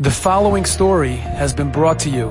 The following story has been brought to you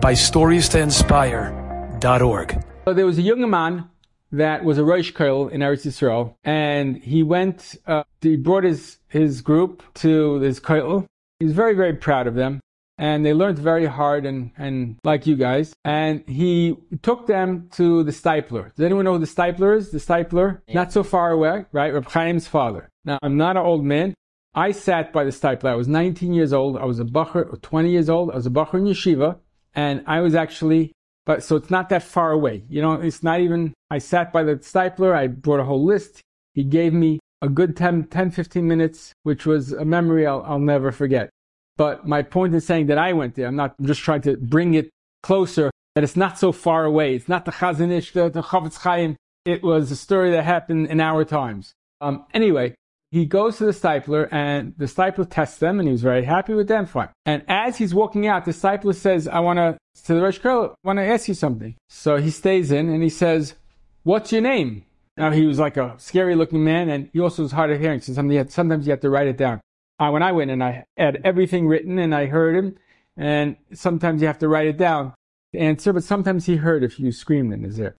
by StoriesToInspire.org. So there was a young man that was a Rosh Kollel in Eretz Yisrael, and he went, uh, he brought his, his group to this Kollel. He was very, very proud of them, and they learned very hard and, and like you guys. And he took them to the Steipler. Does anyone know who the Steipler is? The Steipler? Not so far away, right? Reb Chaim's father. Now, I'm not an old man, I sat by the Steipler. I was 19 years old. I was a Bacher, 20 years old. I was a Bacher in yeshiva. And I was actually, but so it's not that far away. You know, it's not even, I sat by the Steipler. I brought a whole list. He gave me a good 10, 10 15 minutes, which was a memory I'll, I'll never forget. But my point is saying that I went there, I'm not I'm just trying to bring it closer, that it's not so far away. It's not the Chazon Ish, the, the Chofetz Chaim. It was a story that happened in our times. Um, anyway, he goes to the Steipler and the Steipler tests them and he was very happy with them. Fine. And as he's walking out, the Steipler says, I want to, to the Rosh Kollel, I want to ask you something. So he stays in and he says, What's your name? Now he was like a scary looking man and he also was hard of hearing. So sometimes you, had, to write it down. Uh, when I went and I had everything written and I heard him and sometimes you have to write it down to answer, but sometimes he heard if you screamed in his ear.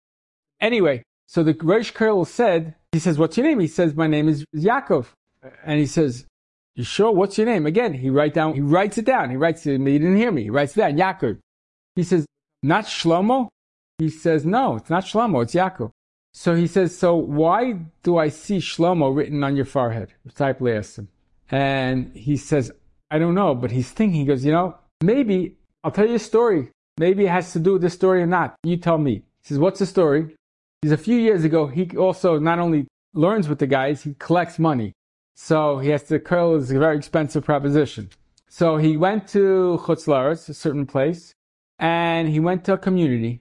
Anyway, so the Rosh Kollel said, he says, what's your name? He says, my name is Yaakov. And he says, you sure? What's your name? Again, he write down, he writes it down. He writes it, he didn't hear me. He writes it down, Yaakov. He says, not Shlomo? He says, no, it's not Shlomo, it's Yaakov. So he says, so why do I see Shlomo written on your forehead? The Steipler asks him. And he says, I don't know, but he's thinking, he goes, you know, maybe I'll tell you a story. Maybe it has to do with this story or not. You tell me. He says, what's the story? A few years ago, he also not only learns with the guys, he collects money. So he has to curl is a very expensive proposition. So he went to Chutz a certain place, and he went to a community.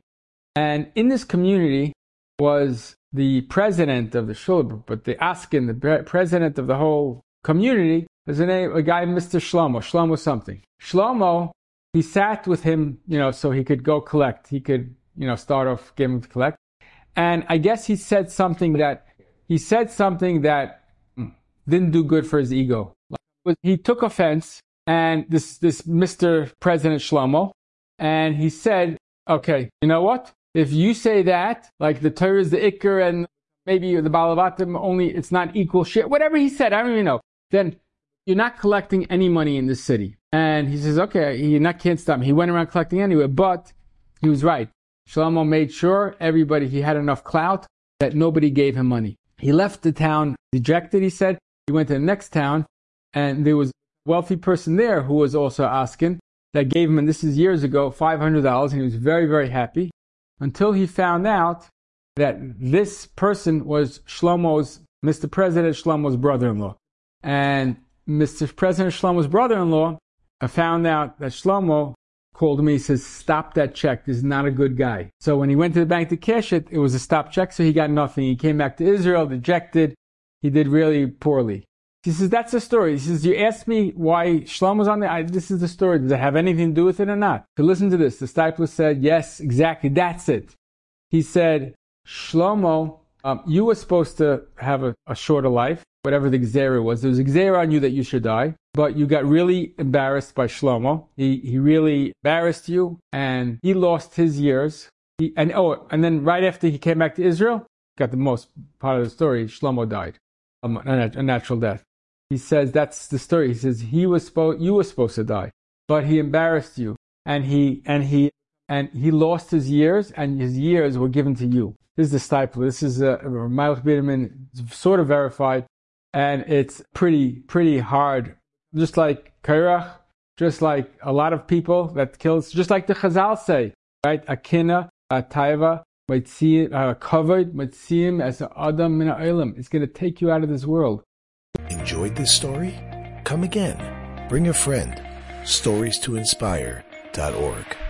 And in this community was the president of the shul, but the askin, the president of the whole community, was a name, a guy, Mr. Shlomo, Shlomo something. Shlomo, he sat with him, you know, so he could go collect. He could, you know, start off, him to collect. And I guess he said something that he said something that didn't do good for his ego. He took offense, and this this Mr. President Shlomo, and he said, "Okay, you know what? If you say that, like the Torah is the Iker and maybe the Balavatim only, it's not equal shit. Whatever he said, I don't even know. Then you're not collecting any money in this city." And he says, "Okay, you not can't stop me." He went around collecting anyway, but he was right. Shlomo made sure everybody, he had enough clout that nobody gave him money. He left the town dejected, he said. He went to the next town, and there was a wealthy person there who was also asking that gave him, and this is years ago, $500, and he was very, very happy until he found out that this person was Shlomo's, Mr. President Shlomo's brother in law. And Mr. President Shlomo's brother in law found out that Shlomo called me. He says, stop that check. This is not a good guy. So when he went to the bank to cash it, it was a stop check. So he got nothing. He came back to Israel dejected. He did really poorly. He says, that's the story. He says, you asked me why Shlomo was on there. I, this is the story. Does it have anything to do with it or not? To listen to this, the Steipler said, yes, exactly. That's it. He said, Shlomo, um, you were supposed to have a, a shorter life, whatever the gzeira was. There was a gzeira on you that you should die but you got really embarrassed by Shlomo. He, he really embarrassed you and he lost his years. He, and oh, and then right after he came back to Israel, got the most part of the story, Shlomo died. A, a natural death. He says that's the story. He says he was supposed, you were supposed to die, but he embarrassed you and he, and he, and he lost his years and his years were given to you. This is the Steipler. This is a, a Malach Biderman, sort of verified and it's pretty, pretty hard just like Korach, just like a lot of people that kills, just like the Chazal say, right? Akina, a Taiva, uh, covered, Mitziim as an Adam min Olam. It's going to take you out of this world. Enjoyed this story? Come again. Bring a friend. Stories to inspire.org.